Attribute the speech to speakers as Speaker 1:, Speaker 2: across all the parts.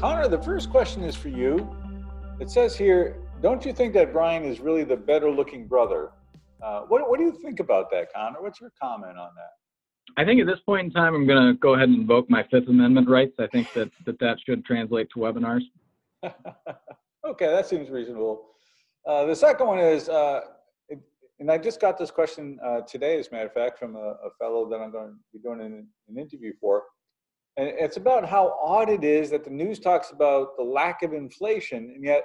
Speaker 1: Connor, the first question is for you. It says here, don't you think that Brian is really the better looking brother? Uh, what, what do you think about that, Connor? What's your comment on that?
Speaker 2: I think at this point in time, I'm going to go ahead and invoke my Fifth Amendment rights. I think that that, that should translate to webinars.
Speaker 1: okay, that seems reasonable. Uh, the second one is, uh, and I just got this question uh, today, as a matter of fact, from a, a, fellow that I'm going to be doing an, an interview for. And it's about how odd it is that the news talks about the lack of inflation, and yet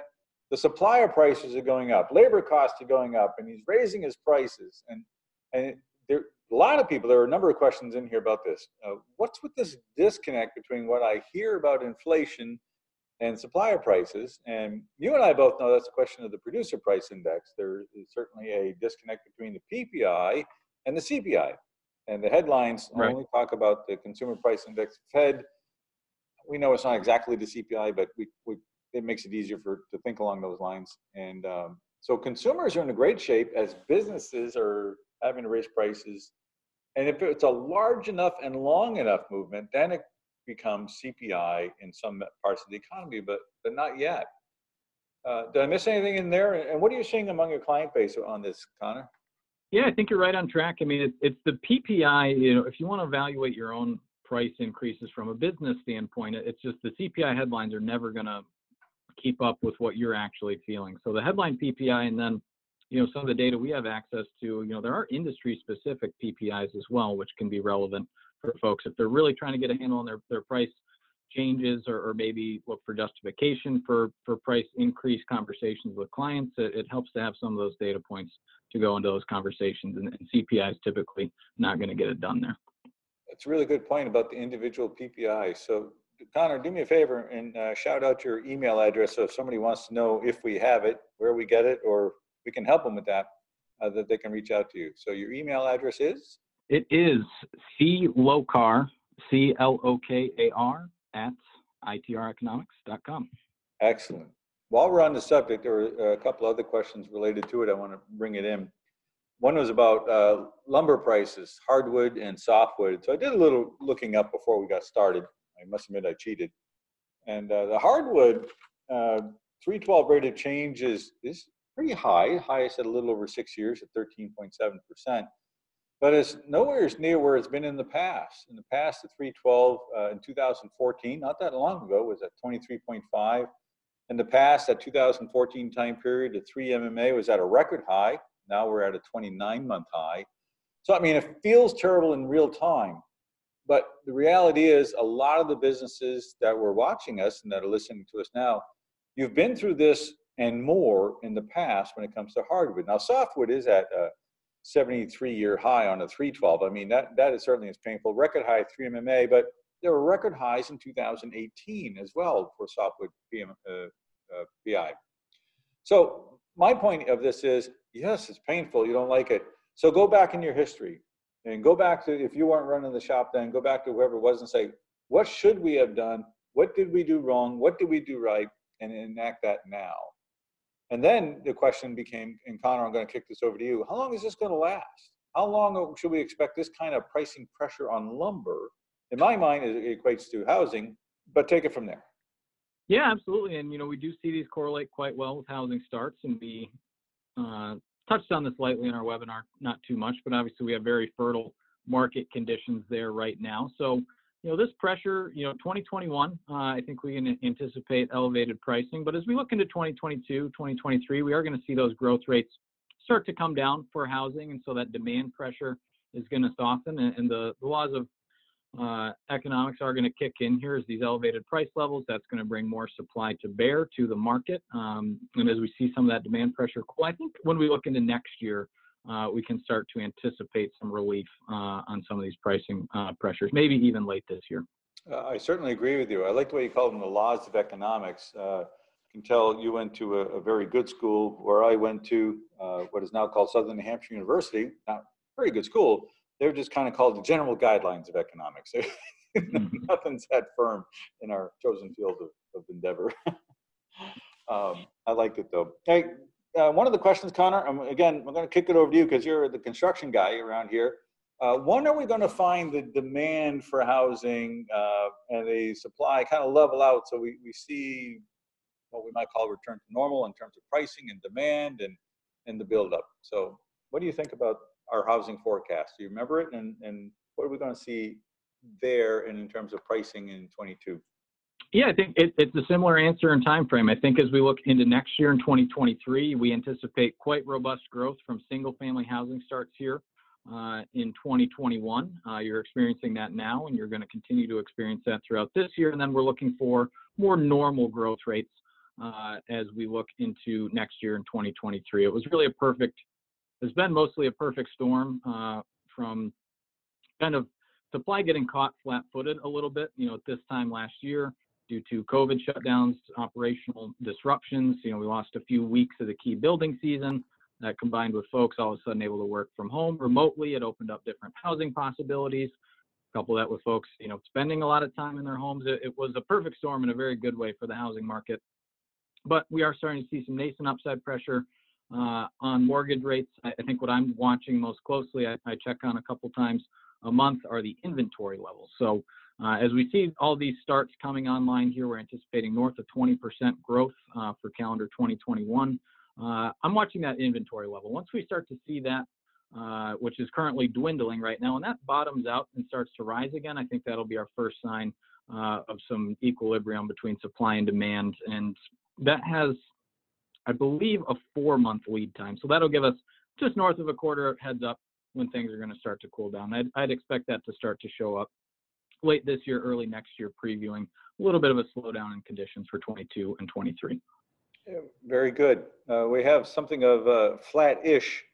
Speaker 1: the supplier prices are going up, labor costs are going up, and he's raising his prices. And, and there, a lot of people, there are a number of questions in here about this. Uh, what's with this disconnect between what I hear about inflation and supplier prices? And you and I both know that's a question of the producer price index. There is certainly a disconnect between the PPI and the CPI. And the headlines right. only talk about the consumer price index Fed. We know it's not exactly the CPI, but we, we it makes it easier for to think along those lines. And um, so consumers are in a great shape as businesses are having to raise prices. And if it's a large enough and long enough movement, then it becomes CPI in some parts of the economy, but but not yet. Uh, did I miss anything in there? And what are you seeing among your client base on this, Connor?
Speaker 2: Yeah, I think you're right on track. I mean, it, it's the PPI. You know, if you want to evaluate your own price increases from a business standpoint, it's just the CPI headlines are never going to keep up with what you're actually feeling. So the headline PPI and then you know some of the data we have access to you know there are industry specific ppis as well which can be relevant for folks if they're really trying to get a handle on their, their price changes or, or maybe look for justification for for price increase conversations with clients it, it helps to have some of those data points to go into those conversations and, and cpi is typically not going to get it done there
Speaker 1: that's a really good point about the individual ppi so Connor, do me a favor and uh, shout out your email address so if somebody wants to know if we have it, where we get it, or we can help them with that, uh, that they can reach out to you. So your email address is?
Speaker 2: It is clokar, C-L-O-K-A-R, at itreconomics.com.
Speaker 1: Excellent. While we're on the subject, there were a couple other questions related to it. I want to bring it in. One was about uh, lumber prices, hardwood and softwood. So I did a little looking up before we got started. I must admit I cheated. And uh, the hardwood uh, 312 rate of change is, is pretty high, highest at a little over six years at 13.7%. But it's nowhere near where it's been in the past. In the past, the 312 uh, in 2014, not that long ago, was at 23.5. In the past, that 2014 time period, the 3 MMA was at a record high. Now we're at a 29 month high. So, I mean, it feels terrible in real time. But the reality is, a lot of the businesses that were watching us and that are listening to us now, you've been through this and more in the past when it comes to hardwood. Now, softwood is at a 73 year high on a 312. I mean, that, that is certainly is painful. Record high 3 MMA, but there were record highs in 2018 as well for softwood PM, uh, uh, PI. So, my point of this is yes, it's painful. You don't like it. So, go back in your history and go back to, if you weren't running the shop then, go back to whoever was and say, what should we have done? What did we do wrong? What did we do right? And enact that now. And then the question became, and Connor, I'm going to kick this over to you. How long is this going to last? How long should we expect this kind of pricing pressure on lumber? In my mind, it equates to housing, but take it from there.
Speaker 2: Yeah, absolutely. And, you know, we do see these correlate quite well with housing starts and we uh, touched on this lightly in our webinar, not too much, but obviously we have very fertile market conditions there right now. So you know, this pressure, you know, 2021, uh, I think we can anticipate elevated pricing. But as we look into 2022, 2023, we are going to see those growth rates start to come down for housing. And so that demand pressure is going to soften. And, and the, the, laws of uh, economics are going to kick in here as these elevated price levels. That's going to bring more supply to bear to the market. Um, and as we see some of that demand pressure I think when we look into next year, uh, we can start to anticipate some relief uh, on some of these pricing uh, pressures, maybe even late this year.
Speaker 1: Uh, I certainly agree with you. I like the way you call them the laws of economics. Uh, I can tell you went to a, a, very good school where I went to uh, what is now called Southern New Hampshire University. Not very good school. They're just kind of called the general guidelines of economics. mm-hmm. Nothing's that firm in our chosen field of, of endeavor. um, I liked it though. Hey, uh, one of the questions, Connor, um, again, I'm going to kick it over to you because you're the construction guy around here. Uh, when are we going to find the demand for housing uh, and the supply kind of level out so we, we see what we might call return to normal in terms of pricing and demand and, and the buildup? So, what do you think about our housing forecast? Do you remember it? And, and what are we going to see there in, in terms of pricing in 22?
Speaker 2: Yeah, I think it, it's a similar answer and time frame. I think as we look into next year in 2023, we anticipate quite robust growth from single-family housing starts here uh, in 2021. Uh, you're experiencing that now, and you're going to continue to experience that throughout this year. And then we're looking for more normal growth rates uh, as we look into next year in 2023. It was really a perfect. It's been mostly a perfect storm uh, from kind of supply getting caught flat-footed a little bit. You know, at this time last year due to COVID shutdowns, operational disruptions. You know, we lost a few weeks of the key building season. That combined with folks all of a sudden able to work from home remotely, it opened up different housing possibilities. Couple that with folks, you know, spending a lot of time in their homes. It, it was a perfect storm in a very good way for the housing market. But we are starting to see some nascent upside pressure uh, on mortgage rates. I, I, think what I'm watching most closely, I, I check on a couple times a month, are the inventory levels. So uh, as we see all these starts coming online here, we're anticipating north of 20% growth uh, for calendar 2021. Uh, I'm watching that inventory level. Once we start to see that, uh, which is currently dwindling right now, and that bottoms out and starts to rise again, I think that'll be our first sign uh, of some equilibrium between supply and demand. And that has, I believe, a four month lead time. So that'll give us just north of a quarter heads up when things are going to start to cool down. I'd, I'd expect that to start to show up late this year, early next year, previewing a little bit of a slowdown in conditions for 22 and 23.
Speaker 1: Yeah, very good. Uh, we have something of a flat-ish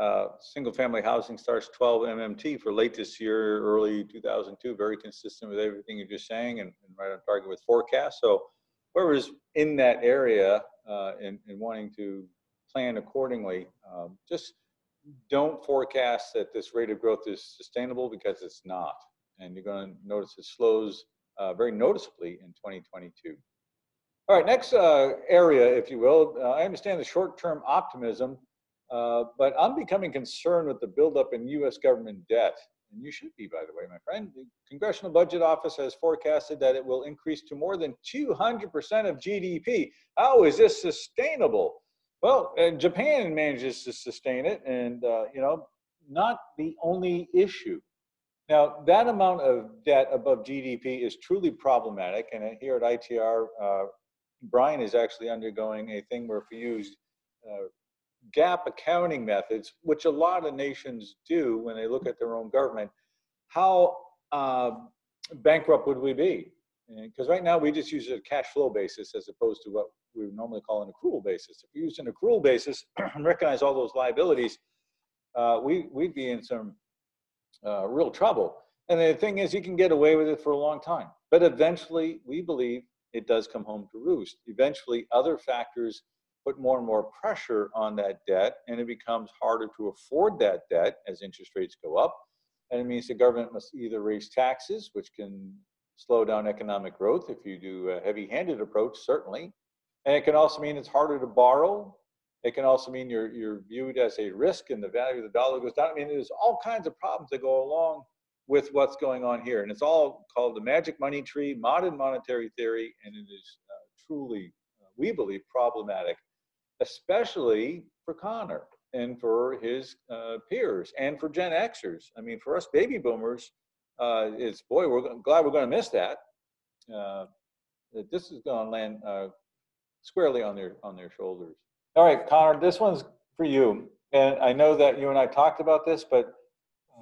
Speaker 1: uh, single-family housing starts 12 MMT for late this year, early 2002. Very consistent with everything you're just saying, and, and right on target with forecast. So, whoever's in that area uh, and, and, wanting to plan accordingly, um, just don't forecast that this rate of growth is sustainable because it's not and you're going to notice it slows uh, very noticeably in 2022. All right, next uh, area, if you will. Uh, I understand the short-term optimism, uh, but I'm becoming concerned with the buildup in U.S. government debt. And you should be, by the way, my friend. The Congressional Budget Office has forecasted that it will increase to more than 200% of GDP. How is this sustainable? Well, Japan manages to sustain it, and uh, you know, not the only issue. Now, that amount of debt above GDP is truly problematic. And here at ITR, uh, Brian is actually undergoing a thing where if we use uh, GAAP accounting methods, which a lot of nations do when they look at their own government, how uh, bankrupt would we be? Because right now we just use a cash flow basis as opposed to what we would normally call an accrual basis. If we used an accrual basis and recognize all those liabilities, uh, we, we'd be in some uh, real trouble. And the thing is, you can get away with it for a long time. But eventually, we believe it does come home to roost. Eventually, other factors put more and more pressure on that debt, and it becomes harder to afford that debt as interest rates go up. And it means the government must either raise taxes, which can slow down economic growth if you do a heavy handed approach, certainly. And it can also mean it's harder to borrow it can also mean you're, you're viewed as a risk and the value of the dollar goes down. I mean, there's all kinds of problems that go along with what's going on here. And it's all called the magic money tree, modern monetary theory, and it is uh, truly, uh, we believe, problematic, especially for Connor and for his uh, peers and for Gen Xers. I mean, for us baby boomers, uh, it's boy, we're glad we're going to miss that. Uh, this is going to land uh, squarely on their on their shoulders. All right, Connor, this one's for you. And I know that you and I talked about this, but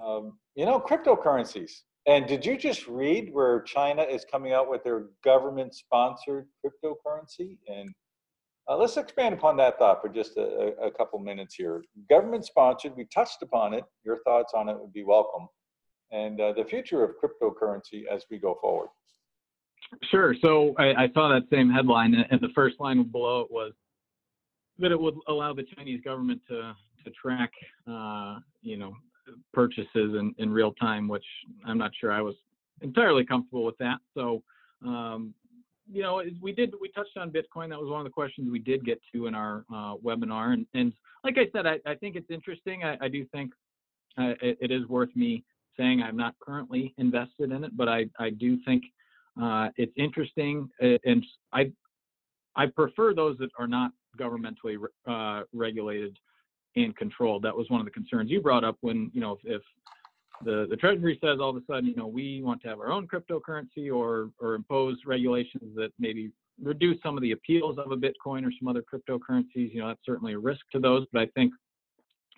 Speaker 1: um, you know, cryptocurrencies. And did you just read where China is coming out with their government sponsored cryptocurrency? And uh, let's expand upon that thought for just a, a couple minutes here. Government sponsored, we touched upon it. Your thoughts on it would be welcome. And uh, the future of cryptocurrency as we go forward.
Speaker 2: Sure. So I, I saw that same headline, and the first line below it was that it would allow the Chinese government to to track, uh, you know, purchases in, in real time, which I'm not sure I was entirely comfortable with that. So, um, you know, we did we touched on Bitcoin. That was one of the questions we did get to in our uh, webinar. And, and like I said, I, I think it's interesting. I, I do think uh, it, it is worth me saying I'm not currently invested in it, but I, I do think uh, it's interesting, and I I prefer those that are not governmentally uh, regulated and controlled. That was one of the concerns you brought up when you know if, if the the Treasury says all of a sudden you know we want to have our own cryptocurrency or or impose regulations that maybe reduce some of the appeals of a Bitcoin or some other cryptocurrencies. You know that's certainly a risk to those, but I think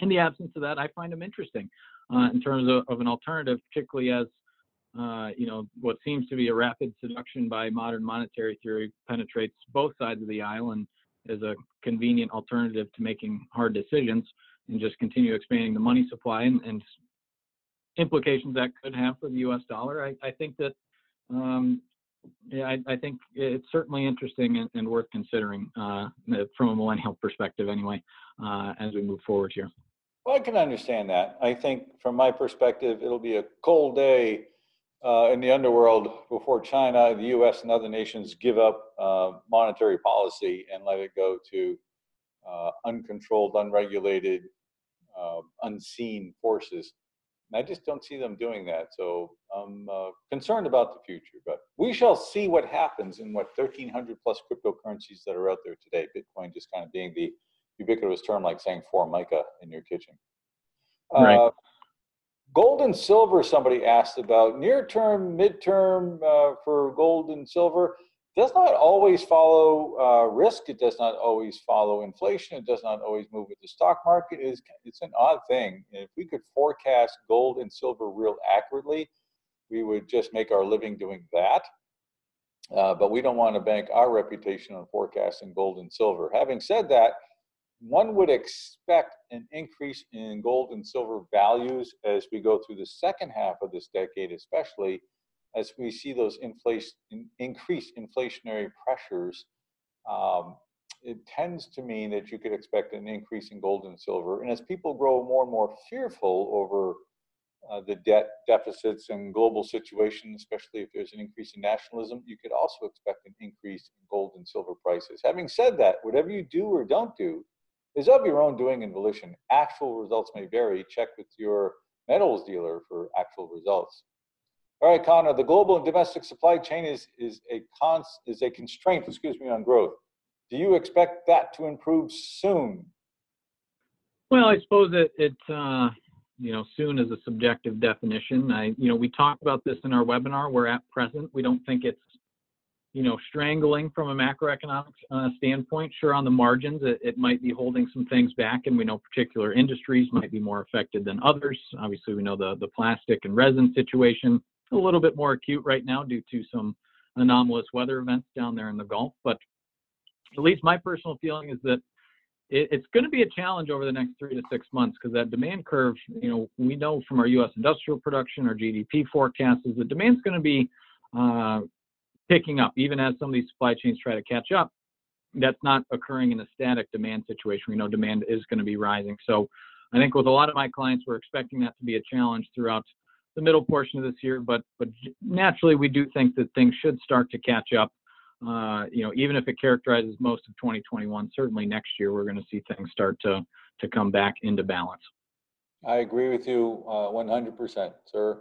Speaker 2: in the absence of that, I find them interesting uh, in terms of, of, an alternative, particularly as uh, you know what seems to be a rapid seduction by modern monetary theory penetrates both sides of the aisle and is a convenient alternative to making hard decisions and just continue expanding the money supply and, and implications that could have for the U.S. dollar. I, I think that um, yeah, I, I, think it's certainly interesting and, and worth considering uh, from a millennial perspective, anyway, uh, as we move forward here.
Speaker 1: Well, I can understand that. I think from my perspective, it'll be a cold day uh, in the underworld before China, the U.S., and other nations give up uh, monetary policy and let it go to uh, uncontrolled, unregulated, uh, unseen forces. And I just don't see them doing that. So I'm uh, concerned about the future. But we shall see what happens in what 1,300 plus cryptocurrencies that are out there today. Bitcoin just kind of being the ubiquitous term like saying formica in your kitchen.
Speaker 2: Right.
Speaker 1: Gold and silver, somebody asked about near term, midterm uh, for gold and silver does not always follow uh, risk. It does not always follow inflation. It does not always move with the stock market. It is, it's an odd thing. If we could forecast gold and silver real accurately, we would just make our living doing that. Uh, but we don't want to bank our reputation on forecasting gold and silver. Having said that, one would expect an increase in gold and silver values as we go through the second half of this decade, especially as we see those inflation, increased inflationary pressures. Um, it tends to mean that you could expect an increase in gold and silver. And as people grow more and more fearful over uh, the debt deficits and global situation, especially if there's an increase in nationalism, you could also expect an increase in gold and silver prices. Having said that, whatever you do or don't do, is of your own doing and volition. Actual results may vary. Check with your metals dealer for actual results. All right, Connor, the global and domestic supply chain is, is, a, cons, is a constraint, excuse me, on growth. Do you expect that to improve soon?
Speaker 2: Well, I suppose it, it uh, you know, soon is a subjective definition. I, you know, we talked about this in our webinar. We're at present. We don't think it's you know, strangling from a macroeconomic uh, standpoint. Sure, on the margins, it, it, might be holding some things back, and we know particular industries might be more affected than others. Obviously, we know the the plastic and resin situation a little bit more acute right now due to some anomalous weather events down there in the Gulf. But at least my personal feeling is that it, it's going to be a challenge over the next three to six months because that demand curve, you know, we know from our U.S. industrial production our GDP forecasts is the demand's going to be uh, picking up, even as some of these supply chains try to catch up. That's not occurring in a static demand situation. We know demand is going to be rising. So I think with a lot of my clients, we're expecting that to be a challenge throughout the middle portion of this year. But but naturally, we do think that things should start to catch up. Uh, you know, even if it characterizes most of 2021, certainly next year we're going to see things start to to come back into balance.
Speaker 1: I agree with you uh, 100%, sir.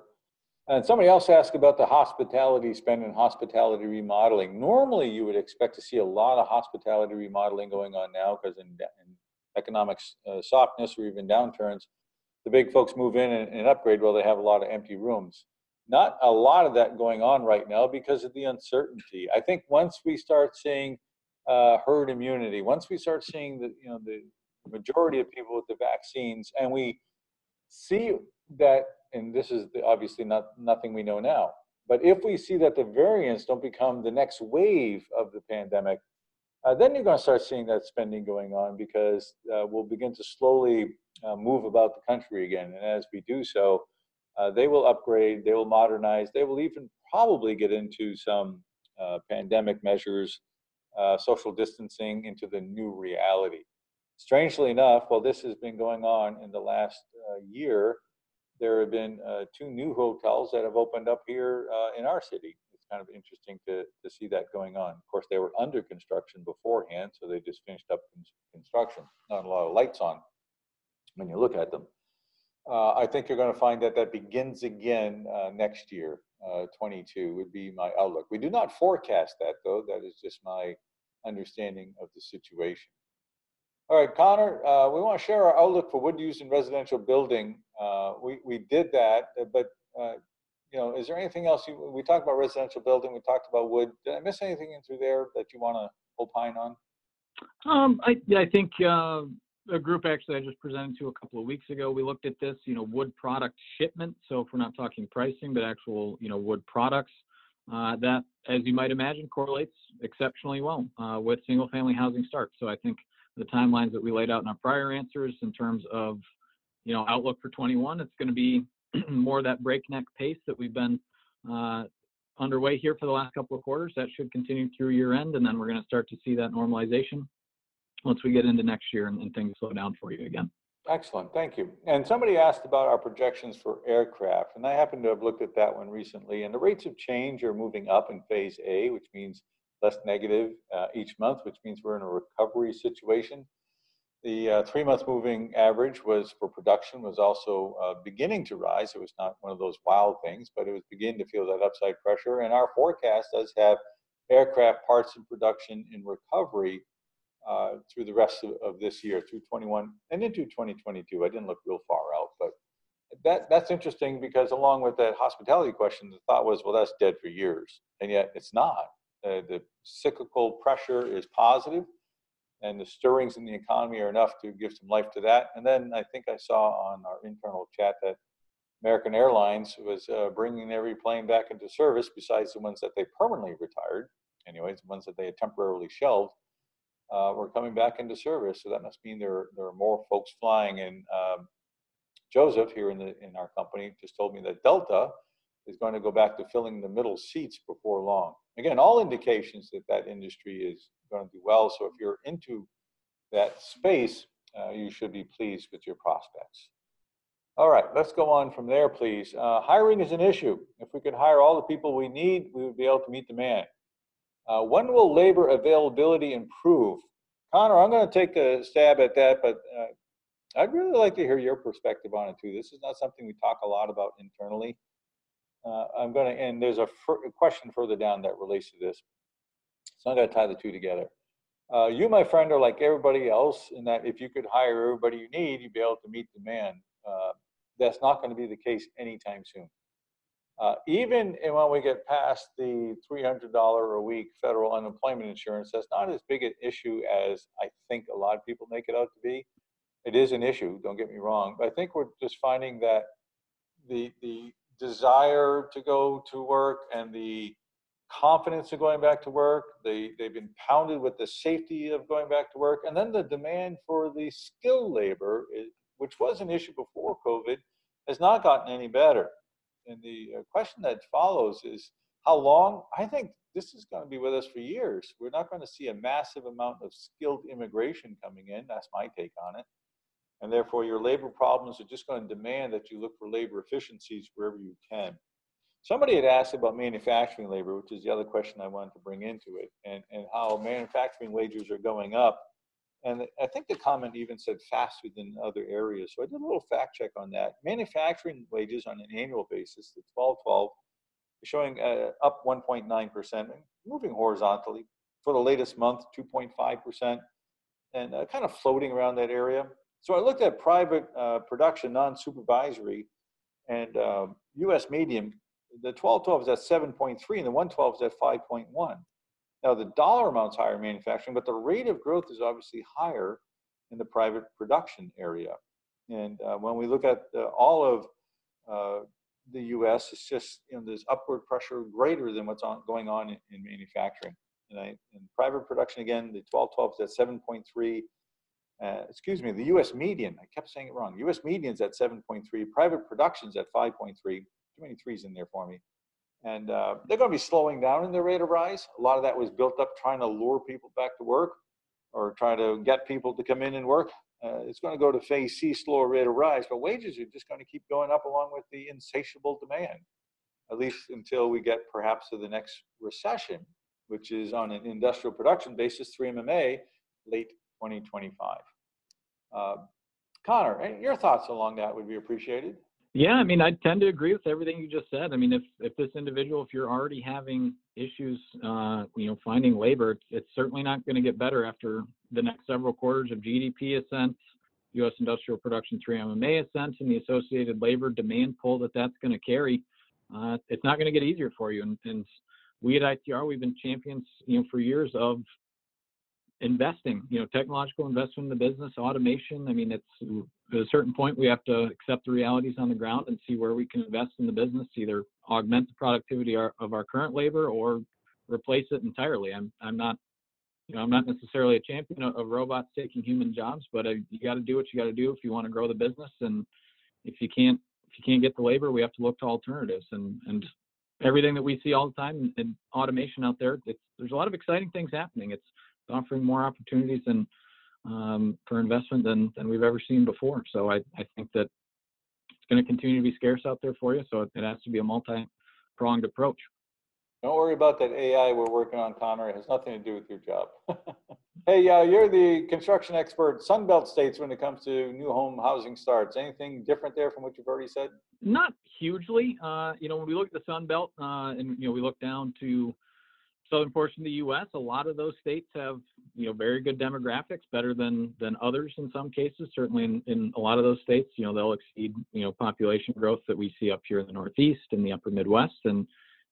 Speaker 1: And somebody else asked about the hospitality spend and hospitality remodeling. Normally, you would expect to see a lot of hospitality remodeling going on now because in, in, economic uh, softness or even downturns, the big folks move in and, and, upgrade while they have a lot of empty rooms. Not a lot of that going on right now because of the uncertainty. I think once we start seeing uh, herd immunity, once we start seeing the you know the majority of people with the vaccines, and we see that and this is obviously not nothing we know now. But if we see that the variants don't become the next wave of the pandemic, uh, then you're going to start seeing that spending going on because uh, we'll begin to slowly uh, move about the country again. And as we do so, uh, they will upgrade, they will modernize, they will even probably get into some uh, pandemic measures, uh, social distancing into the new reality. Strangely enough, while this has been going on in the last year, there have been uh, two new hotels that have opened up here uh, in our city. It's kind of interesting to, to see that going on. Of course, they were under construction beforehand, so they just finished up construction. Not a lot of lights on when you look at them. Uh, I think you're going to find that that begins again uh, next year, uh, 22 would be my outlook. We do not forecast that though. That is just my understanding of the situation. All right, Connor, uh, we want to share our outlook for wood use in residential building. Uh, we, we did that, uh, but uh, you know, is there anything else you, we talked about residential building, we talked about wood. Did I miss anything in through there that you want to opine on?
Speaker 2: Um, I, I think, uh, a group actually I just presented to a couple of weeks ago, we looked at this, you know, wood product shipment. So if we're not talking pricing, but actual, you know, wood products, uh, that, as you might imagine, correlates exceptionally well, uh, with single family housing starts. So I think the timelines that we laid out in our prior answers in terms of, you know, outlook for 21, it's going to be more that breakneck pace that we've been, uh, underway here for the last couple of quarters. That should continue through year end, and then we're going to start to see that normalization once we get into next year and, and things slow down for you again.
Speaker 1: Excellent, thank you. And somebody asked about our projections for aircraft, and I happen to have looked at that one recently, and the rates of change are moving up in phase A, which means less negative uh, each month, which means we're in a recovery situation. The uh, three-month moving average was for production was also uh, beginning to rise. It was not one of those wild things, but it was beginning to feel that upside pressure. And our forecast does have aircraft parts and production in recovery uh, through the rest of, of, this year, through 21 and into 2022. I didn't look real far out, but that that's interesting because along with that hospitality question, the thought was, well, that's dead for years, and yet it's not. Uh, the cyclical pressure is positive, and the stirrings in the economy are enough to give some life to that. And then I think I saw on our internal chat that American Airlines was uh, bringing every plane back into service, besides the ones that they permanently retired. Anyways, the ones that they had temporarily shelved uh, were coming back into service. So that must mean there, there are more folks flying. And um, Joseph here in, the, in our company just told me that Delta is going to go back to filling the middle seats before long. Again, all indications that that industry is going to do well. So if you're into that space, uh, you should be pleased with your prospects. All right, let's go on from there, please. Uh, hiring is an issue. If we could hire all the people we need, we would be able to meet demand. Uh, when will labor availability improve? Connor, I'm going to take a stab at that, but uh, I'd really like to hear your perspective on it too. This is not something we talk a lot about internally. Uh, I'm going to, and there's a, a, question further down that relates to this. So I'm going to tie the two together. Uh, you, my friend, are like everybody else in that if you could hire everybody you need, you'd be able to meet demand. Uh, that's not going to be the case anytime soon. Uh, even when we get past the $300 a week federal unemployment insurance, that's not as big an issue as I think a lot of people make it out to be. It is an issue, don't get me wrong, but I think we're just finding that the, the desire to go to work and the confidence of going back to work, they, they've been pounded with the safety of going back to work, and then the demand for the skilled labor, which was an issue before COVID, has not gotten any better and the uh, question that follows is how long? I think this is going to be with us for years. We're not going to see a massive amount of skilled immigration coming in. That's my take on it. And therefore, your labor problems are just going to demand that you look for labor efficiencies wherever you can. Somebody had asked about manufacturing labor, which is the other question I wanted to bring into it, and, and how manufacturing wages are going up and I think the comment even said faster than other areas. So I did a little fact check on that. Manufacturing wages on an annual basis, the 1212, is showing uh, up 1.9%, and moving horizontally. For the latest month, 2.5%, and uh, kind of floating around that area. So I looked at private uh, production, non-supervisory, and U.S. Um, medium. The 1212 is at 7.3, and the 112 is at 5.1. Now, the dollar amount's higher in manufacturing, but the rate of growth is obviously higher in the private production area. And uh, when we look at all of uh, the U.S., it's just you know there's upward pressure greater than what's on, going on in, in manufacturing. And I, in private production again, the 1212 is at 7.3. Uh, excuse me, the U.S. median. I kept saying it wrong. U.S. median is at 7.3. Private production's at 5.3. Too many threes in there for me. And uh, they're going to be slowing down in their rate of rise. A lot of that was built up trying to lure people back to work or try to get people to come in and work. Uh, it's going to go to phase C, slower rate of rise, but wages are just going to keep going up along with the insatiable demand, at least until we get perhaps to the next recession, which is on an industrial production basis, 3 MMA, late 2025. Uh, Connor, your thoughts along that would be appreciated.
Speaker 2: Yeah, I mean, I tend to agree with everything you just said. I mean, if if this individual, if you're already having issues, uh, you know, finding labor, it's, it's certainly not going to get better after the next several quarters of GDP ascent, U.S. industrial production 3 MMA ascent, and the associated labor demand pull that that's going to carry. Uh, it's not going to get easier for you. And, and we at ITR, we've been champions, you know, for years of investing, you know, technological investment in the business, automation. I mean, it's at a certain point we have to accept the realities on the ground and see where we can invest in the business, either augment the productivity of our current labor or replace it entirely. I'm I'm not, you know, I'm not necessarily a champion of, robots taking human jobs, but I, you got to do what you got to do if you want to grow the business. And if you can't if you can't get the labor, we have to look to alternatives. And and everything that we see all the time in automation out there, it's, there's a lot of exciting things happening. It's offering more opportunities and um, for investment than than we've ever seen before. So I, I think that it's going to continue to be scarce out there for you. So it, it has to be a multi-pronged approach.
Speaker 1: Don't worry about that AI we're working on, Connor. It has nothing to do with your job. hey, uh, you're the construction expert, Sunbelt states when it comes to new home housing starts. Anything different there from what you've already said?
Speaker 2: Not hugely. Uh, you know, when we look at the Sunbelt uh, and you know we look down to southern portion of the U.S., a lot of those states have you know very good demographics, better than than others in some cases. Certainly in, in a lot of those states, you know they'll exceed you know population growth that we see up here in the Northeast and the Upper Midwest, and,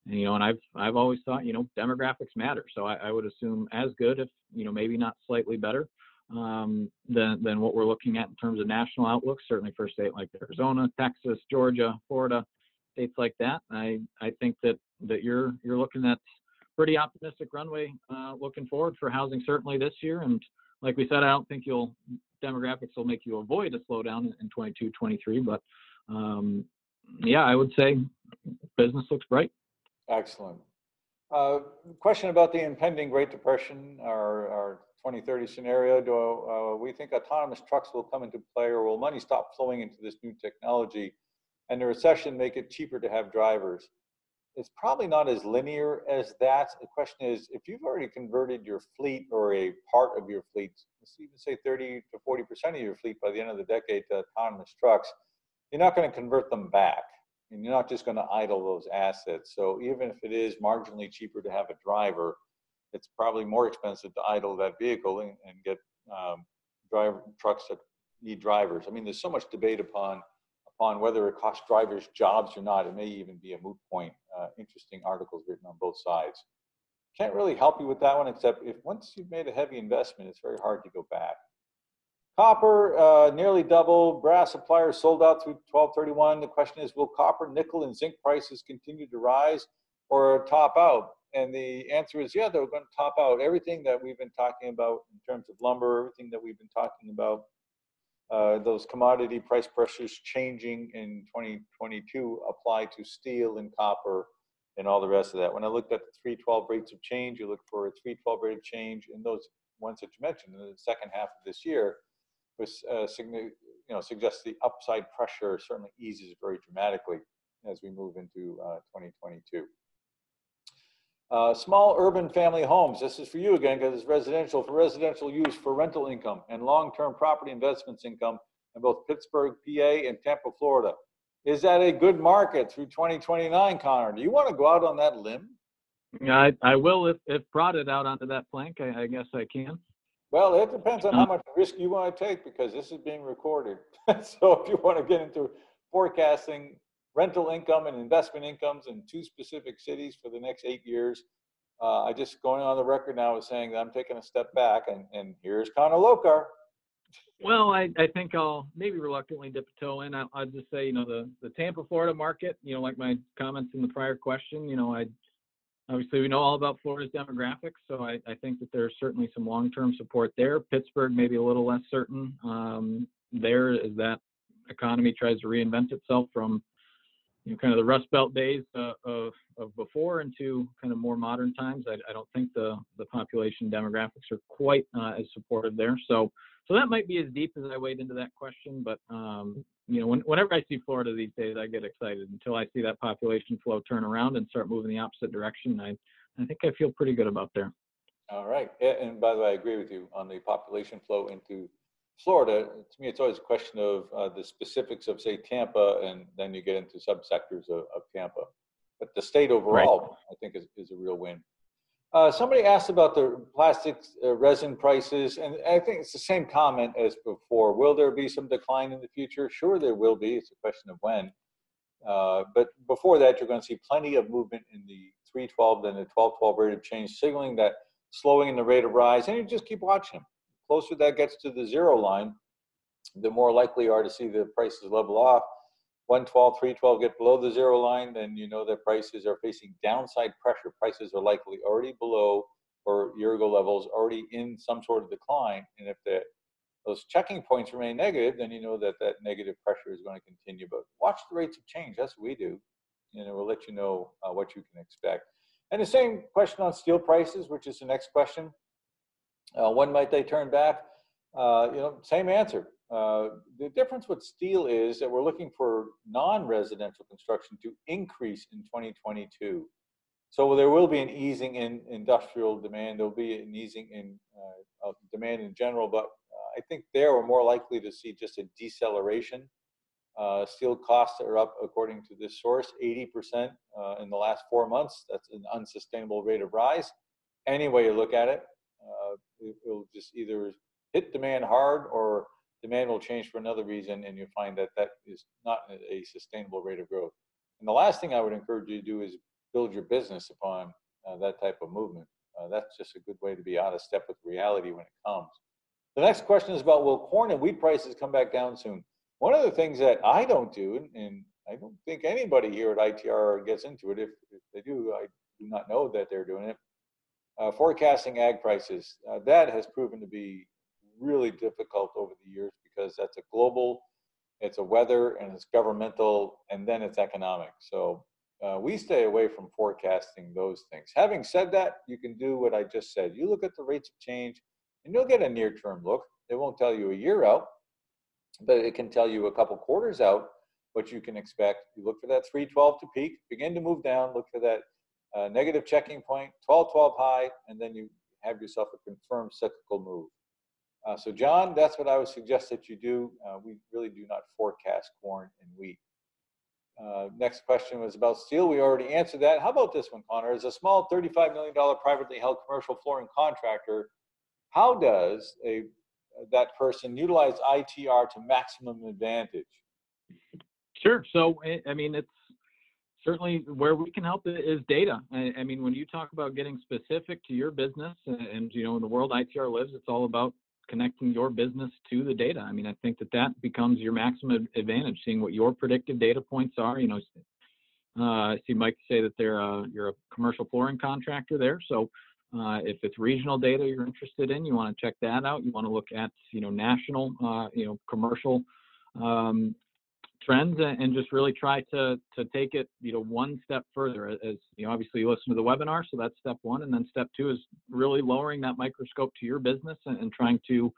Speaker 2: and you know, and I've I've always thought you know demographics matter. So I, I would assume as good, if you know maybe not slightly better um, than than what we're looking at in terms of national outlook. Certainly for a state like Arizona, Texas, Georgia, Florida, states like that. I I think that that you're you're looking at pretty optimistic runway uh, looking forward for housing certainly this year. And like we said, I don't think you'll demographics will make you avoid a slowdown in 22, 23. But um, yeah, I would say business looks bright.
Speaker 1: Excellent. Uh, question about the impending Great Depression, our, our 2030 scenario. Do uh, we think autonomous trucks will come into play, or will money stop flowing into this new technology, and the recession make it cheaper to have drivers? It's probably not as linear as that. The question is, if you've already converted your fleet or a part of your fleet, let's even say 30 to 40% of your fleet by the end of the decade to autonomous trucks, you're not going to convert them back. And you're not just going to idle those assets. So even if it is marginally cheaper to have a driver, it's probably more expensive to idle that vehicle and, and get um, driver trucks that need drivers. I mean, there's so much debate upon upon whether it costs drivers jobs or not. It may even be a moot point. Uh, interesting articles written on both sides. Can't really help you with that one, except if once you've made a heavy investment, it's very hard to go back. Copper uh, nearly double. Brass suppliers sold out through 1231. The question is, will copper, nickel, and zinc prices continue to rise or top out? And the answer is, yeah, they're going to top out. Everything that we've been talking about in terms of lumber, everything that we've been talking about those commodity price pressures changing in 2022 apply to steel and copper and all the rest of that. When I looked at the 312 rates of change, you look for a 312 rate of change in those ones that you mentioned in the second half of this year, was uh, you know suggests the upside pressure certainly eases very dramatically as we move into uh, 2022. Uh, small urban family homes. This is for you again because it's residential for residential use for rental income and long-term property investments income in both Pittsburgh, PA, and Tampa, Florida. Is that a good market through 2029, Connor? Do you want to go out on that limb?
Speaker 2: I, I will if, if brought it out onto that plank. I, I guess I can.
Speaker 1: Well, it depends on how much risk you want to take because this is being recorded. so if you want to get into forecasting rental income and investment incomes in two specific cities for the next eight years. Uh, I just going on the record now is saying that I'm taking a step back, and, and here's Connor Lokar.
Speaker 2: Well, I, I think I'll maybe reluctantly dip a toe in. I, I'll just say, you know, the, the Tampa, Florida market, you know, like my comments in the prior question, you know, I obviously we know all about Florida's demographics, so I, I think that there's certainly some long-term support there. Pittsburgh, maybe a little less certain um, there as that economy tries to reinvent itself from you know, kind of the Rust Belt days uh, of, of before into kind of more modern times. I, I, don't think the, the population demographics are quite uh, as supportive there. So, so that might be as deep as I wade into that question. But, um, you know, when, whenever I see Florida these days, I get excited until I see that population flow turn around and start moving the opposite direction. I, I think I feel pretty good about there.
Speaker 1: All right. And by the way, I agree with you on the population flow into Florida, to me, it's always a question of uh, the specifics of, say, Tampa, and then you get into subsectors of, of Tampa. But the state overall, right. I think, is, is a real win. Uh, somebody asked about the plastics uh, resin prices, and I think it's the same comment as before. Will there be some decline in the future? Sure, there will be. It's a question of when. Uh, but before that, you're going to see plenty of movement in the 312 and the 1212 rate of change, signaling that slowing in the rate of rise, and you just keep watching them. Closer that gets to the zero line, the more likely you are to see the prices level off. 112, 312 get below the zero line, then you know that prices are facing downside pressure. Prices are likely already below or year ago levels, already in some sort of decline. And if the, those checking points remain negative, then you know that that negative pressure is going to continue. But watch the rates of change. That's what we do. And it will let you know uh, what you can expect. And the same question on steel prices, which is the next question. Uh, when might they turn back? Uh, you know, same answer. Uh, the difference with steel is that we're looking for non-residential construction to increase in 2022. So there will be an easing in industrial demand. There'll be an easing in uh, demand in general, but uh, I think there we're more likely to see just a deceleration uh, steel costs are up, according to this source, 80% uh, in the last four months. That's an unsustainable rate of rise. Any way you look at it, uh, it will just either hit demand hard or demand will change for another reason, and you find that that is not a sustainable rate of growth. And the last thing I would encourage you to do is build your business upon uh, that type of movement. Uh, that's just a good way to be out of step with reality when it comes. The next question is about will corn and wheat prices come back down soon? One of the things that I don't do, and I don't think anybody here at ITR gets into it, if, if they do, I do not know that they're doing it. Uh, forecasting ag prices, uh, that has proven to be really difficult over the years because that's a global, it's a weather, and it's governmental, and then it's economic. So uh, we stay away from forecasting those things. Having said that, you can do what I just said. You look at the rates of change, and you'll get a near-term look. It won't tell you a year out, but it can tell you a couple quarters out what you can expect. You look for that 312 to peak, begin to move down, look for that uh, negative checking point, 12, 12 high, and then you have yourself a confirmed cyclical move. Uh, so, John, that's what I would suggest that you do. Uh, we really do not forecast corn and wheat. Uh, next question was about steel. We already answered that. How about this one, Connor? As a small $35 million privately held commercial flooring contractor, how does a that person utilize ITR to maximum advantage?
Speaker 2: Sure. So, I mean, it's certainly where we can help is data. I, I, mean, when you talk about getting specific to your business, and, and, you know, in the world ITR lives, it's all about connecting your business to the data. I mean, I think that that becomes your maximum advantage, seeing what your predictive data points are. You know, uh, I see Mike say that they're a, you're a commercial flooring contractor there, so uh, if it's regional data you're interested in, you want to check that out. You want to look at you know national uh, you know commercial um, trends and, and, just really try to to take it you know one step further. As you know, obviously you listen to the webinar, so that's step one, and then step two is really lowering that microscope to your business and, and trying to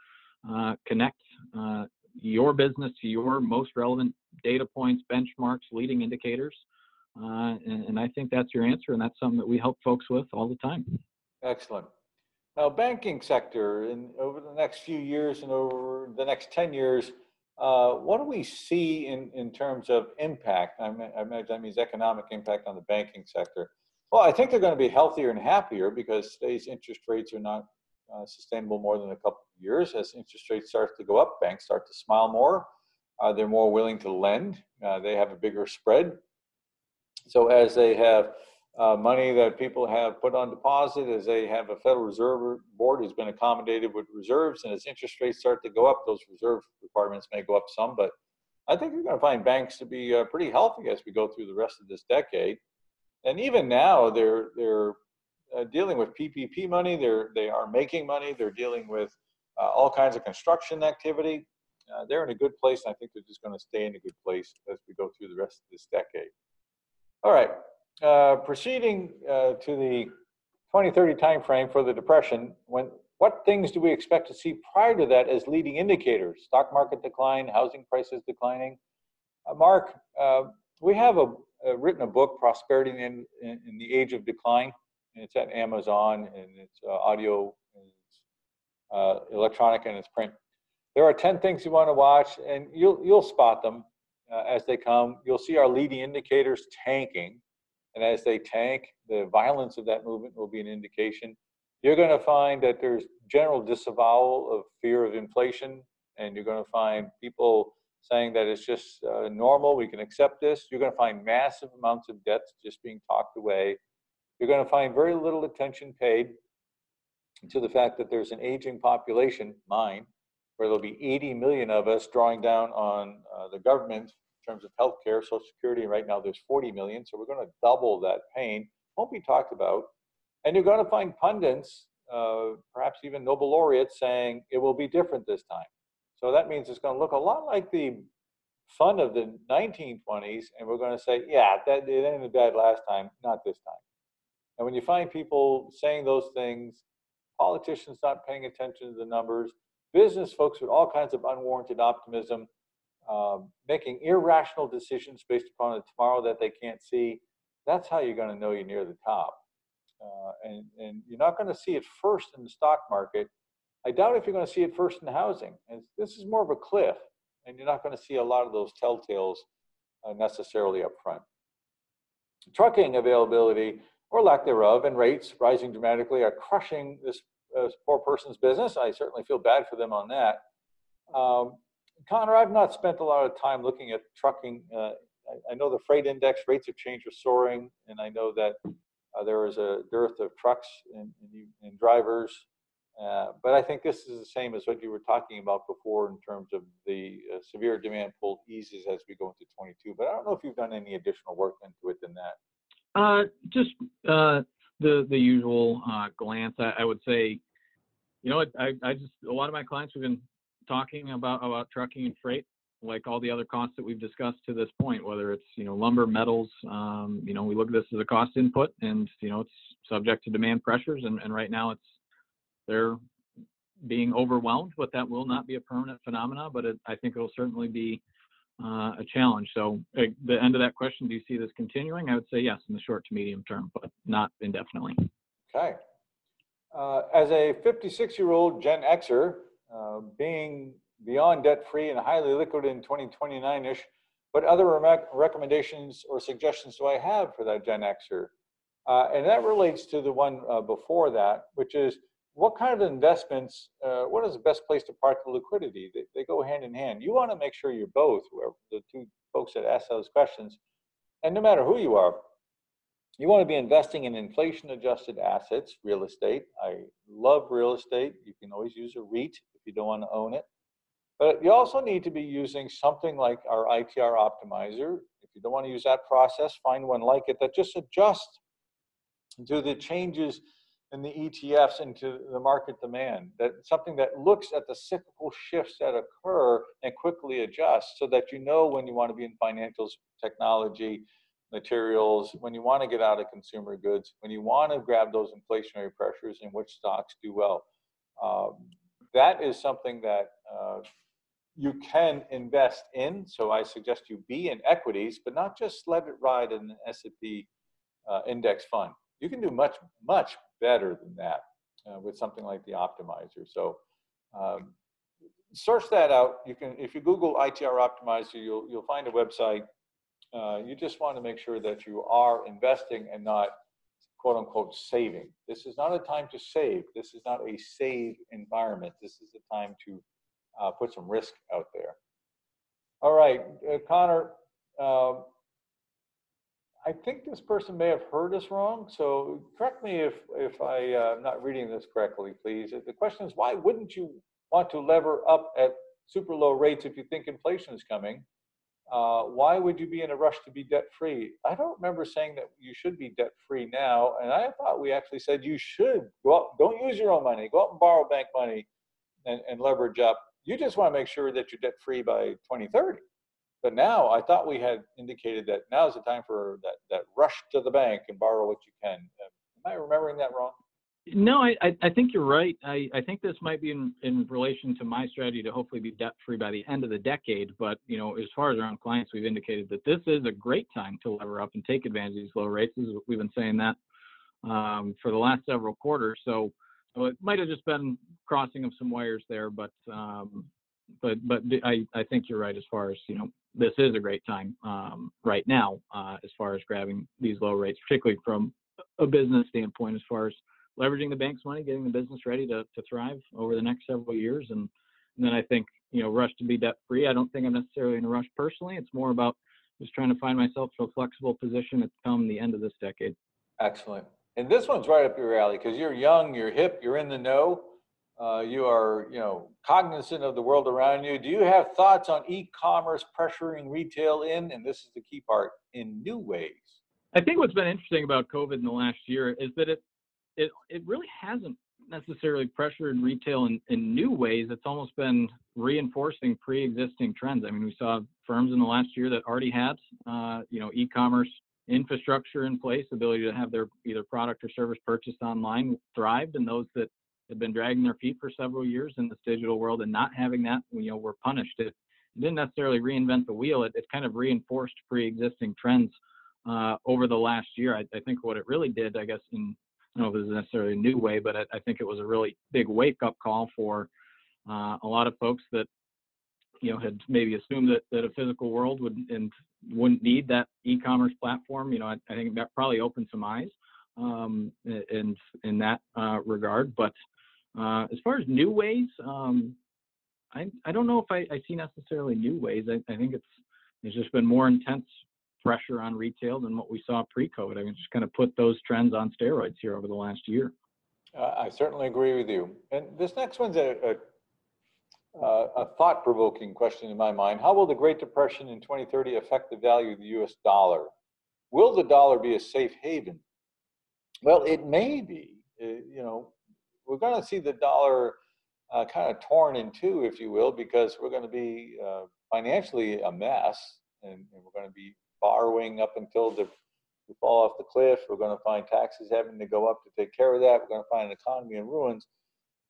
Speaker 2: uh, connect uh, your business to your most relevant data points, benchmarks, leading indicators. Uh, and, and I think that's your answer, and that's something that we help folks with all the time.
Speaker 1: Excellent. Now, banking sector, in over the next few years and over the next 10 years, uh, what do we see in, in terms of impact? I, mean, I imagine that means economic impact on the banking sector. Well, I think they're going to be healthier and happier because today's interest rates are not uh, sustainable more than a couple of years. As interest rates start to go up, banks start to smile more. Uh, they're more willing to lend. Uh, they have a bigger spread. So as they have uh, money that people have put on deposit as they have a Federal Reserve Board who's been accommodated with reserves, and as interest rates start to go up, those reserve requirements may go up some. But I think you're going to find banks to be uh, pretty healthy as we go through the rest of this decade. And even now, they're they're uh, dealing with PPP money. They're they are making money. They're dealing with uh, all kinds of construction activity. Uh, they're in a good place, and I think they're just going to stay in a good place as we go through the rest of this decade. All right, uh, proceeding uh, to the 2030 timeframe for the depression, when what things do we expect to see prior to that as leading indicators? Stock market decline, housing prices declining. Uh, Mark, uh, we have a, written a book, Prosperity in, in, in, the Age of Decline. And it's at Amazon, and it's uh, audio, and it's, electronic, and it's print. there are 10 things you want to watch, and you'll, you'll spot them uh, as they come. You'll see our leading indicators tanking. And as they tank, the violence of that movement will be an indication. You're going to find that there's general disavowal of fear of inflation, and you're going to find people saying that it's just uh, normal, we can accept this. You're going to find massive amounts of debts just being talked away. You're going to find very little attention paid to the fact that there's an aging population, mine, where there'll be 80 million of us drawing down on uh, the government terms of healthcare, Social Security. Right now, there's 40 million, so we're going to double that pain. Won't be talked about. And you're going to find pundits, uh, perhaps even Nobel laureates, saying it will be different this time. So that means it's going to look a lot like the fun of the 1920s, and we're going to say, yeah, that it ended bad last time, not this time. And when you find people saying those things, politicians not paying attention to the numbers, business folks with all kinds of unwarranted optimism, um, making irrational decisions based upon a tomorrow that they can't see, that's how you're going to know you're near the top. Uh, and, and you're not going to see it first in the stock market. I doubt if you're going to see it first in housing. And this is more of a cliff, and you're not going to see a lot of those telltales uh, necessarily up front. Trucking availability or lack thereof and rates rising dramatically are crushing this uh, poor person's business. I certainly feel bad for them on that. Um, Connor, I've not spent a lot of time looking at trucking. Uh, I, I, know the freight index rates of change are soaring, and I know that uh, there is a dearth of trucks and, and, and drivers. Uh, but I think this is the same as what you were talking about before in terms of the uh, severe demand pull eases as we go into 22. But I don't know if you've done any additional work into it than that.
Speaker 2: Uh, just uh, the the usual glance. I, I, would say, you know, I, I just a lot of my clients have been talking about about trucking and freight like all the other costs that we've discussed to this point, whether it's, you know, lumber, metals, um, you know, we look at this as a cost input and, you know, it's subject to demand pressures. And, and right now it's, they're being overwhelmed, but that will not be a permanent phenomena, but it, I think it'll certainly be uh, a challenge. So uh, the end of that question, do you see this continuing? I would say yes, in the short to medium term, but not indefinitely.
Speaker 1: Okay. Uh, as a 56 year old Gen Xer, uh, being beyond debt-free and highly liquid in 2029-ish, what other re recommendations or suggestions do I have for that Gen Xer? Uh, and that relates to the one uh, before that, which is what kind of investments, uh, what is the best place to park the liquidity? They, they go hand in hand. You want to make sure you're both, the two folks that ask those questions, and no matter who you are, you want to be investing in inflation adjusted assets, real estate. I love real estate. You can always use a REIT you don't want to own it. But you also need to be using something like our ITR optimizer. If you don't want to use that process, find one like it that just adjusts to the changes in the ETFs into the market demand. That something that looks at the cyclical shifts that occur and quickly adjusts so that you know when you want to be in financials, technology, materials, when you want to get out of consumer goods, when you want to grab those inflationary pressures and which stocks do well. Um, that is something that uh, you can invest in. So I suggest you be in equities, but not just let it ride in an S&P uh, index fund. You can do much, much better than that uh, with something like the optimizer. So um, search that out. You can, if you Google ITR optimizer, you'll, you'll find a website. Uh, you just want to make sure that you are investing and not quote unquote saving. This is not a time to save. This is not a save environment. This is a time to uh, put some risk out there. All right, uh, Connor, um, I think this person may have heard us wrong, so correct me if, if I, uh, am not reading this correctly, please. The question is, why wouldn't you want to lever up at super low rates if you think inflation is coming? Uh, why would you be in a rush to be debt free? I don't remember saying that you should be debt free now, and I thought we actually said you should go out, don't use your own money, go out and borrow bank money and, and leverage up you just want to make sure that you're debt free by 2030. But now I thought we had indicated that now is the time for that, that rush to the bank and borrow what you can. Am I remembering that wrong?
Speaker 2: No, I, I think you're right. I, I think this might be in, in relation to my strategy to hopefully be debt free by the end of the decade. But you know, as far as our own clients, we've indicated that this is a great time to lever up and take advantage of these low rates. We've been saying that um, for the last several quarters. So so it might have just been crossing of some wires there, but um, but but I I think you're right as far as you know this is a great time um, right now uh, as far as grabbing these low rates, particularly from a business standpoint, as far as leveraging the bank's money, getting the business ready to to thrive over the next several years, and, and then I think you know rush to be debt free. I don't think I'm necessarily in a rush personally. It's more about just trying to find myself to a flexible position at come the end of this decade.
Speaker 1: Excellent. And this one's right up your alley because you're young, you're hip, you're in the know. Uh, you are, you know, cognizant of the world around you. Do you have thoughts on e-commerce pressuring retail in, and this is the key part, in new ways?
Speaker 2: I think what's been interesting about COVID in the last year is that it it it really hasn't necessarily pressured retail in, in new ways. It's almost been reinforcing pre-existing trends. I mean, we saw firms in the last year that already had, uh, you know, e-commerce infrastructure in place, ability to have their either product or service purchased online thrived, and those that had been dragging their feet for several years in this digital world and not having that, you know, were punished. It, it didn't necessarily reinvent the wheel. It, it kind of reinforced pre-existing trends uh, over the last year. I, I think what it really did, I guess, in know if it was necessarily a new way, but I, I think it was a really big wake up call for uh, a lot of folks that you know had maybe assumed that, that a physical world would and wouldn't need that e-commerce platform. You know, I, I think that probably opened some eyes um, in in that uh, regard. But uh, as far as new ways, um, I I don't know if I, I see necessarily new ways. I, I think it's it's just been more intense pressure on retail than what we saw pre-COVID. I mean, just kind of put those trends on steroids here over the last year.
Speaker 1: Uh, I certainly agree with you. And this next one's a, a, a thought-provoking question in my mind. How will the Great Depression in 2030 affect the value of the U.S. dollar? Will the dollar be a safe haven? Well, it may be. Uh, you know, we're going to see the dollar uh, kind of torn in two, if you will, because we're going to be uh, financially a mess, and, and we're going to be borrowing up until the, we fall off the cliff. We're going to find taxes having to go up to take care of that. We're going to find an economy in ruins.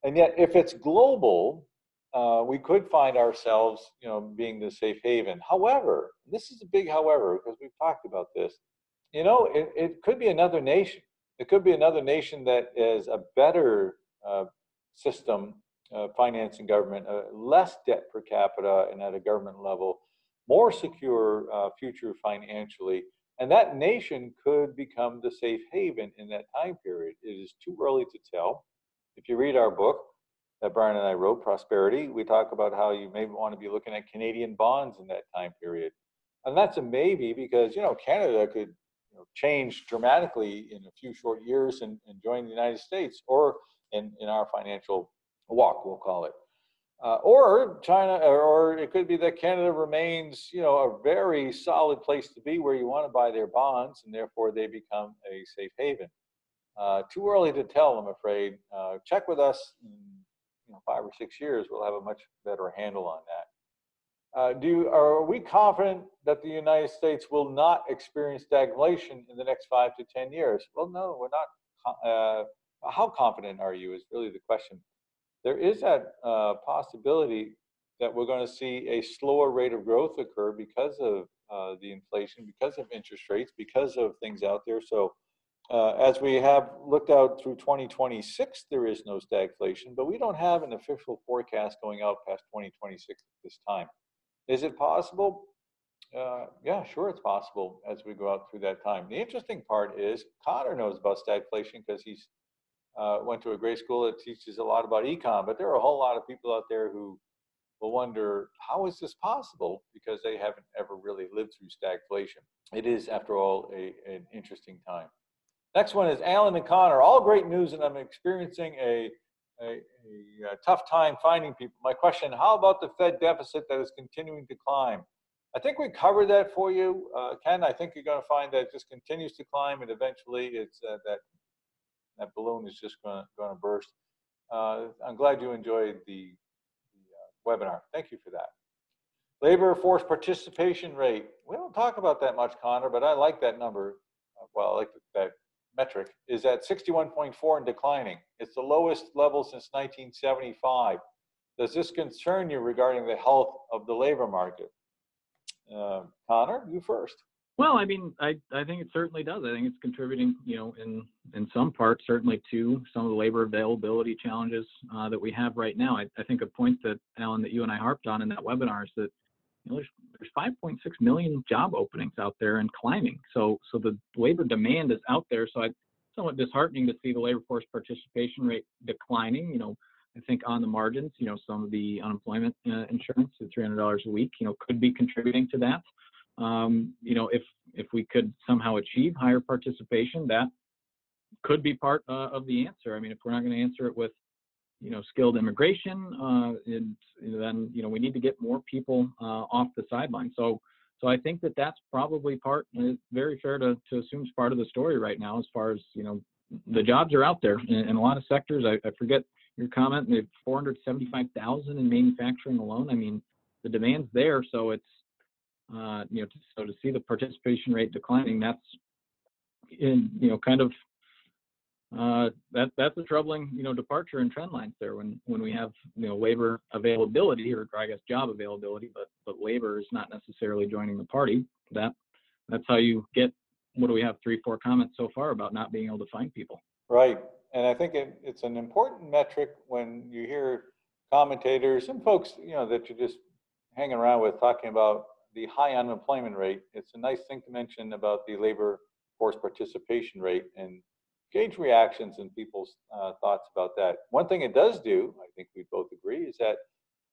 Speaker 1: And yet, if it's global, uh, we could find ourselves, you know, being the safe haven. However, this is a big however because we've talked about this. You know, it, it could be another nation. It could be another nation that is a better uh, system, uh, financing government, uh, less debt per capita, and at a government level, more secure uh, future financially. And that nation could become the safe haven in that time period. It is too early to tell. If you read our book that Brian and I wrote, Prosperity, we talk about how you may want to be looking at Canadian bonds in that time period. And that's a maybe because, you know, Canada could you know, change dramatically in a few short years and, and join the United States or in, in our financial walk, we'll call it. Uh, or China, or it could be that Canada remains, you know, a very solid place to be where you want to buy their bonds, and therefore they become a safe haven. Uh, too early to tell, I'm afraid. Uh, check with us in you know, five or six years. We'll have a much better handle on that. Uh, do are we confident that the United States will not experience stagflation in the next five to ten years? Well, no, we're not. Uh, how confident are you? Is really the question there is that uh, possibility that we're going to see a slower rate of growth occur because of uh, the inflation, because of interest rates, because of things out there. So, uh, as we have looked out through 2026, there is no stagflation, but we don't have an official forecast going out past 2026 at this time. Is it possible? Uh, yeah, sure, it's possible as we go out through that time. The interesting part is Connor knows about stagflation because he's uh, went to a great school that teaches a lot about econ, but there are a whole lot of people out there who will wonder how is this possible because they haven't ever really lived through stagflation. It is, after all, a, an interesting time. Next one is Alan and Connor. All great news, and I'm experiencing a, a, a, a tough time finding people. My question how about the Fed deficit that is continuing to climb? I think we covered that for you, uh, Ken. I think you're going to find that it just continues to climb, and eventually it's uh, that that balloon is just going to burst. Uh, I'm glad you enjoyed the, the uh, webinar. Thank you for that. Labor force participation rate. We don't talk about that much, Connor, but I like that number. Uh, well, I like that metric. Is at 61.4 and declining. It's the lowest level since 1975. Does this concern you regarding the health of the labor market? Uh, Connor, you first.
Speaker 2: Well, I mean, I, I think it certainly does. I think it's contributing, you know, in in some part, certainly to some of the labor availability challenges uh, that we have right now. I, I think a point that Alan, that you and I harped on in that webinar is that you know, there's there's 5.6 million job openings out there and climbing. So so the labor demand is out there. So it's somewhat disheartening to see the labor force participation rate declining. You know, I think on the margins, you know, some of the unemployment uh, insurance, the $300 a week, you know, could be contributing to that um, you know, if if we could somehow achieve higher participation, that could be part uh, of the answer. I mean, if we're not going to answer it with, you know, skilled immigration, uh, and, then you know we need to get more people uh, off the sideline. So, so I think that that's probably part. It's very fair to to assume it's part of the story right now, as far as you know, the jobs are out there in, in a lot of sectors. I, I forget your comment. 475,000 in manufacturing alone. I mean, the demand's there, so it's uh, you know, so to see the participation rate declining, that's in, you know, kind of uh, that that's a troubling, you know, departure in trend lines there when when we have you know labor availability or I guess job availability, but but labor is not necessarily joining the party. That that's how you get. What do we have? Three, four comments so far about not being able to find people.
Speaker 1: Right, and I think it, it's an important metric when you hear commentators and folks, you know, that you're just hanging around with talking about the high unemployment rate, it's a nice thing to mention about the labor force participation rate and gauge reactions and people's uh, thoughts about that. One thing it does do, I think we both agree, is that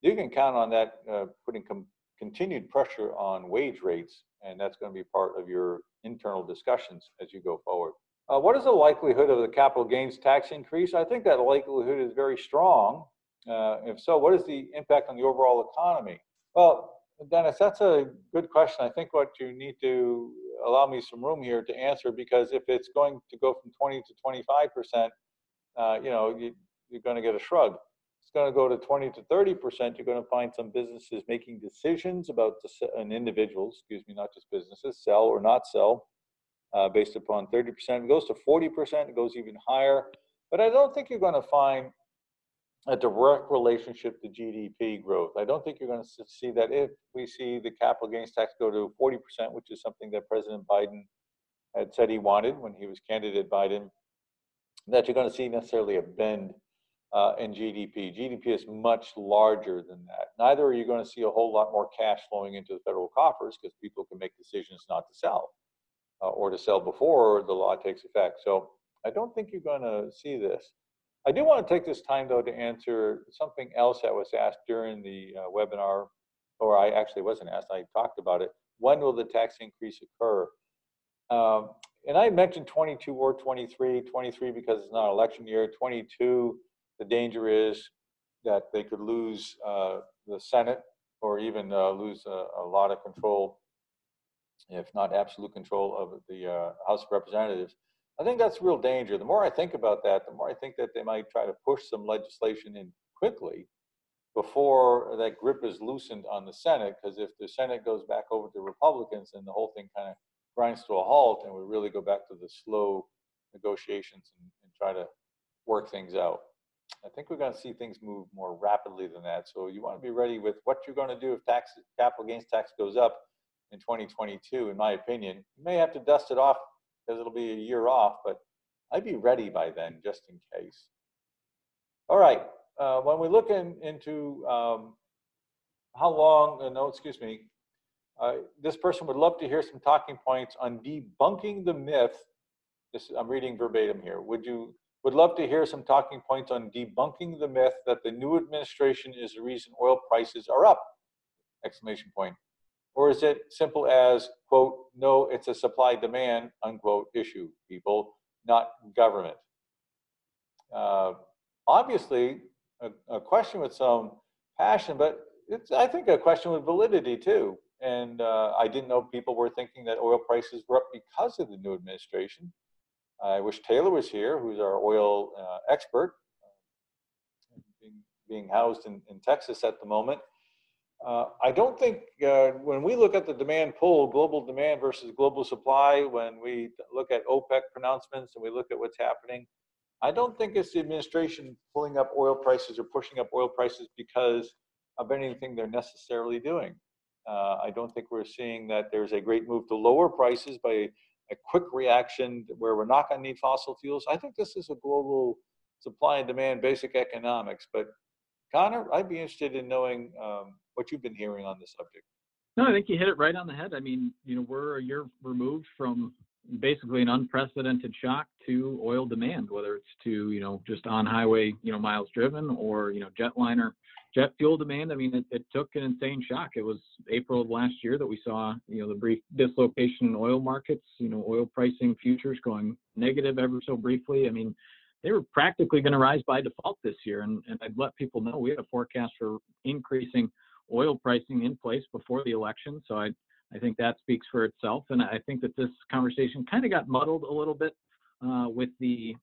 Speaker 1: you can count on that uh, putting continued pressure on wage rates, and that's going to be part of your internal discussions as you go forward. Uh, what is the likelihood of the capital gains tax increase? I think that likelihood is very strong. Uh, if so, what is the impact on the overall economy? Well, Dennis, that's a good question. I think what you need to allow me some room here to answer because if it's going to go from 20 to 25 percent, uh, you know, you, you're going to get a shrug. It's going to go to 20 to 30 percent. You're going to find some businesses making decisions about the, and individuals, excuse me, not just businesses, sell or not sell, uh, based upon 30 percent. It goes to 40 percent. It goes even higher. But I don't think you're going to find a direct relationship to GDP growth. I don't think you're going to see that if we see the capital gains tax go to 40%, which is something that President Biden had said he wanted when he was candidate Biden, that you're going to see necessarily a bend uh, in GDP. GDP is much larger than that. Neither are you going to see a whole lot more cash flowing into the federal coffers because people can make decisions not to sell uh, or to sell before the law takes effect. So I don't think you're going to see this. I do want to take this time, though, to answer something else that was asked during the uh, webinar, or I actually wasn't asked, I talked about it. When will the tax increase occur? Um, and I mentioned 22 or 23, 23 because it's not election year, 22, the danger is that they could lose uh, the Senate or even uh, lose a, a, lot of control, if not absolute control of the uh, House of Representatives. I think that's real danger. The more I think about that, the more I think that they might try to push some legislation in quickly before that grip is loosened on the Senate. Because if the Senate goes back over to Republicans, then the whole thing kind of grinds to a halt, and we really go back to the slow negotiations and, and try to work things out. I think we're going to see things move more rapidly than that. So you want to be ready with what you're going to do if tax capital gains tax goes up in 2022. In my opinion, you may have to dust it off because it'll be a year off, but I'd be ready by then just in case. All right, uh, when we look in, into um, how long, uh, no, excuse me, uh, this person would love to hear some talking points on debunking the myth. This, I'm reading verbatim here. Would you would love to hear some talking points on debunking the myth that the new administration is the reason oil prices are up? Exclamation point. Or is it simple as, quote, no, it's a supply demand, unquote, issue, people, not government? Uh, obviously, a, a, question with some passion, but it's, I think, a question with validity too. And uh, I didn't know people were thinking that oil prices were up because of the new administration. I wish Taylor was here, who's our oil uh, expert, uh, being, being housed in, in Texas at the moment. Uh, I don't think uh, when we look at the demand pull, global demand versus global supply, when we look at OPEC pronouncements and we look at what's happening, I don't think it's the administration pulling up oil prices or pushing up oil prices because of anything they're necessarily doing. Uh, I don't think we're seeing that there's a great move to lower prices by a quick reaction where we're not going to need fossil fuels. I think this is a global supply and demand, basic economics. But Connor, I'd be interested in knowing um, what you've been hearing on the subject.
Speaker 2: No, I think you hit it right on the head. I mean, you know, we're a year removed from basically an unprecedented shock to oil demand, whether it's to, you know, just on highway, you know, miles driven or, you know, jetliner, jet fuel demand. I mean, it, it took an insane shock. It was April of last year that we saw, you know, the brief dislocation in oil markets, you know, oil pricing futures going negative ever so briefly. I mean, they were practically going to rise by default this year. And, and I'd let people know we had a forecast for increasing oil pricing in place before the election. So I, I think that speaks for itself. And I think that this conversation kind of got muddled a little bit uh, with the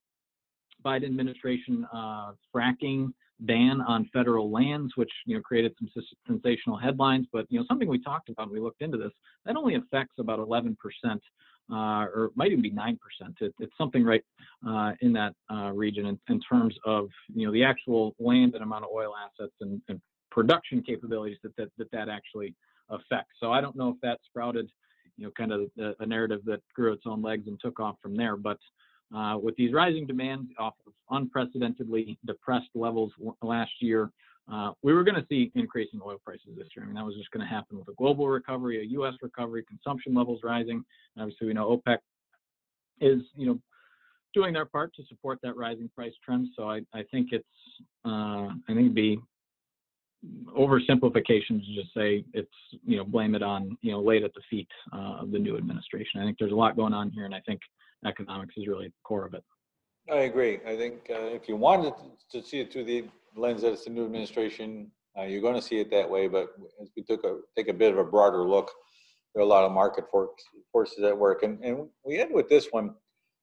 Speaker 2: Biden administration uh, fracking ban on federal lands, which you know created some sensational headlines. But you know something we talked about, we looked into this. That only affects about 11 percent, uh, or it might even be 9 percent. It, it's something right uh, in that uh, region in, in, terms of you know the actual land and amount of oil assets and, and production capabilities that that, that that actually affects. So I don't know if that sprouted, you know, kind of a, a narrative that grew its own legs and took off from there. But uh, with these rising demands off of unprecedentedly depressed levels last year, uh, we were going to see increasing oil prices this year. I mean, that was just going to happen with a global recovery, a U.S. recovery, consumption levels rising. And obviously, we know OPEC is, you know, doing their part to support that rising price trend. So I, I think it's, uh, I think it'd be oversimplification to just say it's you know blame it on you know laid at the feet uh, of the new administration. I think there's a lot going on here, and I think economics is really the core of it.
Speaker 1: I agree. I think uh, if you wanted to see it through the lens that it's the new administration, uh, you're going to see it that way. But as we took a take a bit of a broader look, there are a lot of market forces at work, and and we end with this one,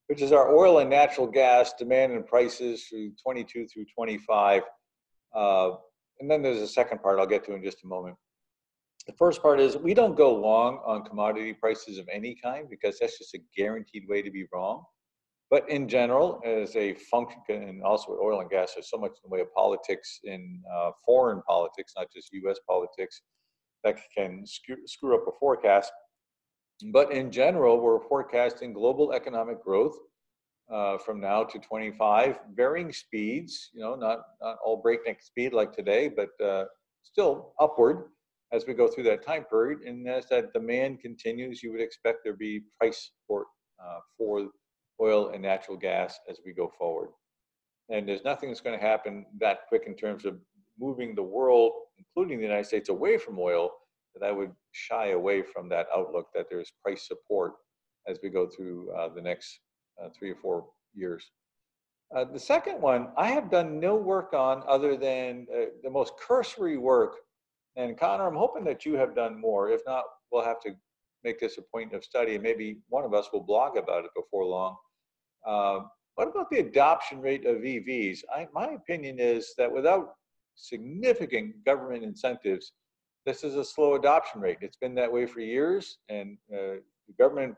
Speaker 1: which is our oil and natural gas demand and prices through 22 through 25. Uh, and then there's a second part I'll get to in just a moment. The first part is we don't go long on commodity prices of any kind because that's just a guaranteed way to be wrong. But in general, as a function, and also with oil and gas, there's so much in the way of politics in uh, foreign politics, not just US politics, that can screw, screw up a forecast. But in general, we're forecasting global economic growth uh, from now to 25, varying speeds, you know, not, not all breakneck speed like today, but uh, still upward as we go through that time period. And as that demand continues, you would expect there be price support uh, for oil and natural gas as we go forward. And there's nothing that's going to happen that quick in terms of moving the world, including the United States, away from oil, that I would shy away from that outlook that there's price support as we go through uh, the next uh, three or four years. Uh, the second one, I have done no work on other than uh, the most cursory work. And Connor, I'm hoping that you have done more. If not, we'll have to make this a point of study, and maybe one of us will blog about it before long. Uh, what about the adoption rate of EVs? I, my opinion is that without significant government incentives, this is a slow adoption rate. It's been that way for years, and uh, the government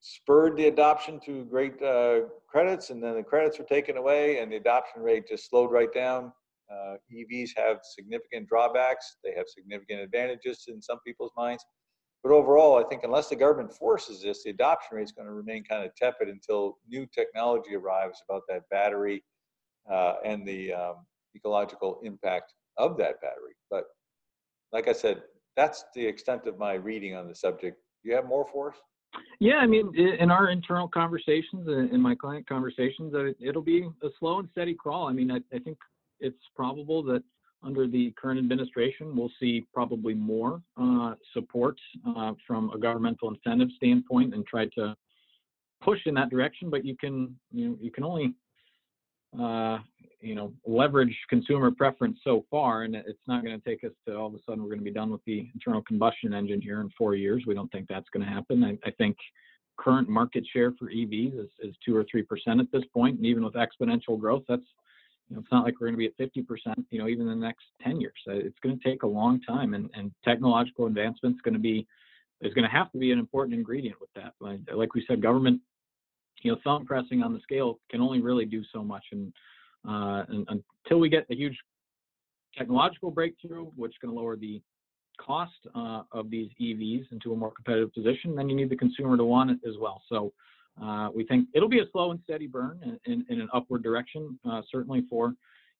Speaker 1: spurred the adoption to great uh, credits, and then the credits were taken away, and the adoption rate just slowed right down. Uh, EVs have significant drawbacks. They have significant advantages in some people's minds. But overall, I think unless the government forces this, the adoption rate is going to remain kind of tepid until new technology arrives about that battery uh, and the um, ecological impact of that battery. But like I said, that's the extent of my reading on the subject. Do you have more for us?
Speaker 2: Yeah, I mean, in our internal conversations, and in my client conversations, uh, it'll be a slow and steady crawl. I mean, I, I think it's probable that under the current administration, we'll see probably more uh, support uh, from a governmental incentive standpoint and try to push in that direction. But you can, you know, you can only uh, you know, leverage consumer preference so far, and it's not going to take us to all of a sudden we're going to be done with the internal combustion engine here in four years. We don't think that's going to happen. I, I think current market share for EVs is, is two or three percent at this point, and even with exponential growth, that's you know, it's not like we're going to be at 50 percent, you know, even in the next 10 years. It's going to take a long time, and, and technological advancement is going to be is going to have to be an important ingredient with that. Like, like we said, government you know, thumb pressing on the scale can only really do so much. And, uh, and until we get a huge technological breakthrough, which can lower the cost uh, of these EVs into a more competitive position, then you need the consumer to want it as well. So uh, we think it'll be a slow and steady burn in, in, in an upward direction, uh, certainly for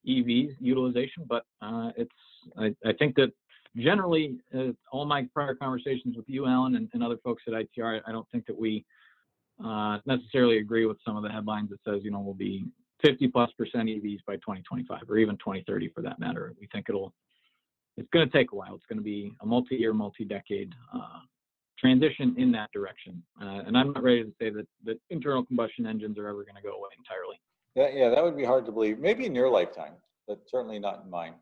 Speaker 2: EVs utilization. But uh, it's I, I, think that generally uh, all my prior conversations with you, Alan, and, and other folks at ITR, I don't think that we uh, necessarily agree with some of the headlines that says you know we'll be 50 plus percent EVs by 2025 or even 2030 for that matter. We think it'll it's going to take a while. It's going to be a multi-year, multi-decade uh, transition in that direction. Uh, and I'm not ready to say that, that internal combustion engines are ever going to go away entirely.
Speaker 1: Yeah, yeah, that would be hard to believe. Maybe in your lifetime, but certainly not in mine.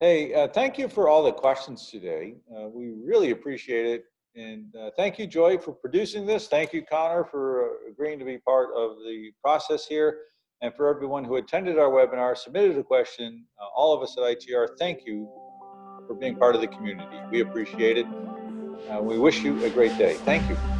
Speaker 1: Hey, uh, thank you for all the questions today. Uh, we really appreciate it. And uh, thank you, Joy, for producing this. Thank you, Connor, for agreeing to be part of the process here. And for everyone who attended our webinar, submitted a question, uh, all of us at ITR, thank you for being part of the community. We appreciate it. Uh, we wish you a great day. Thank you.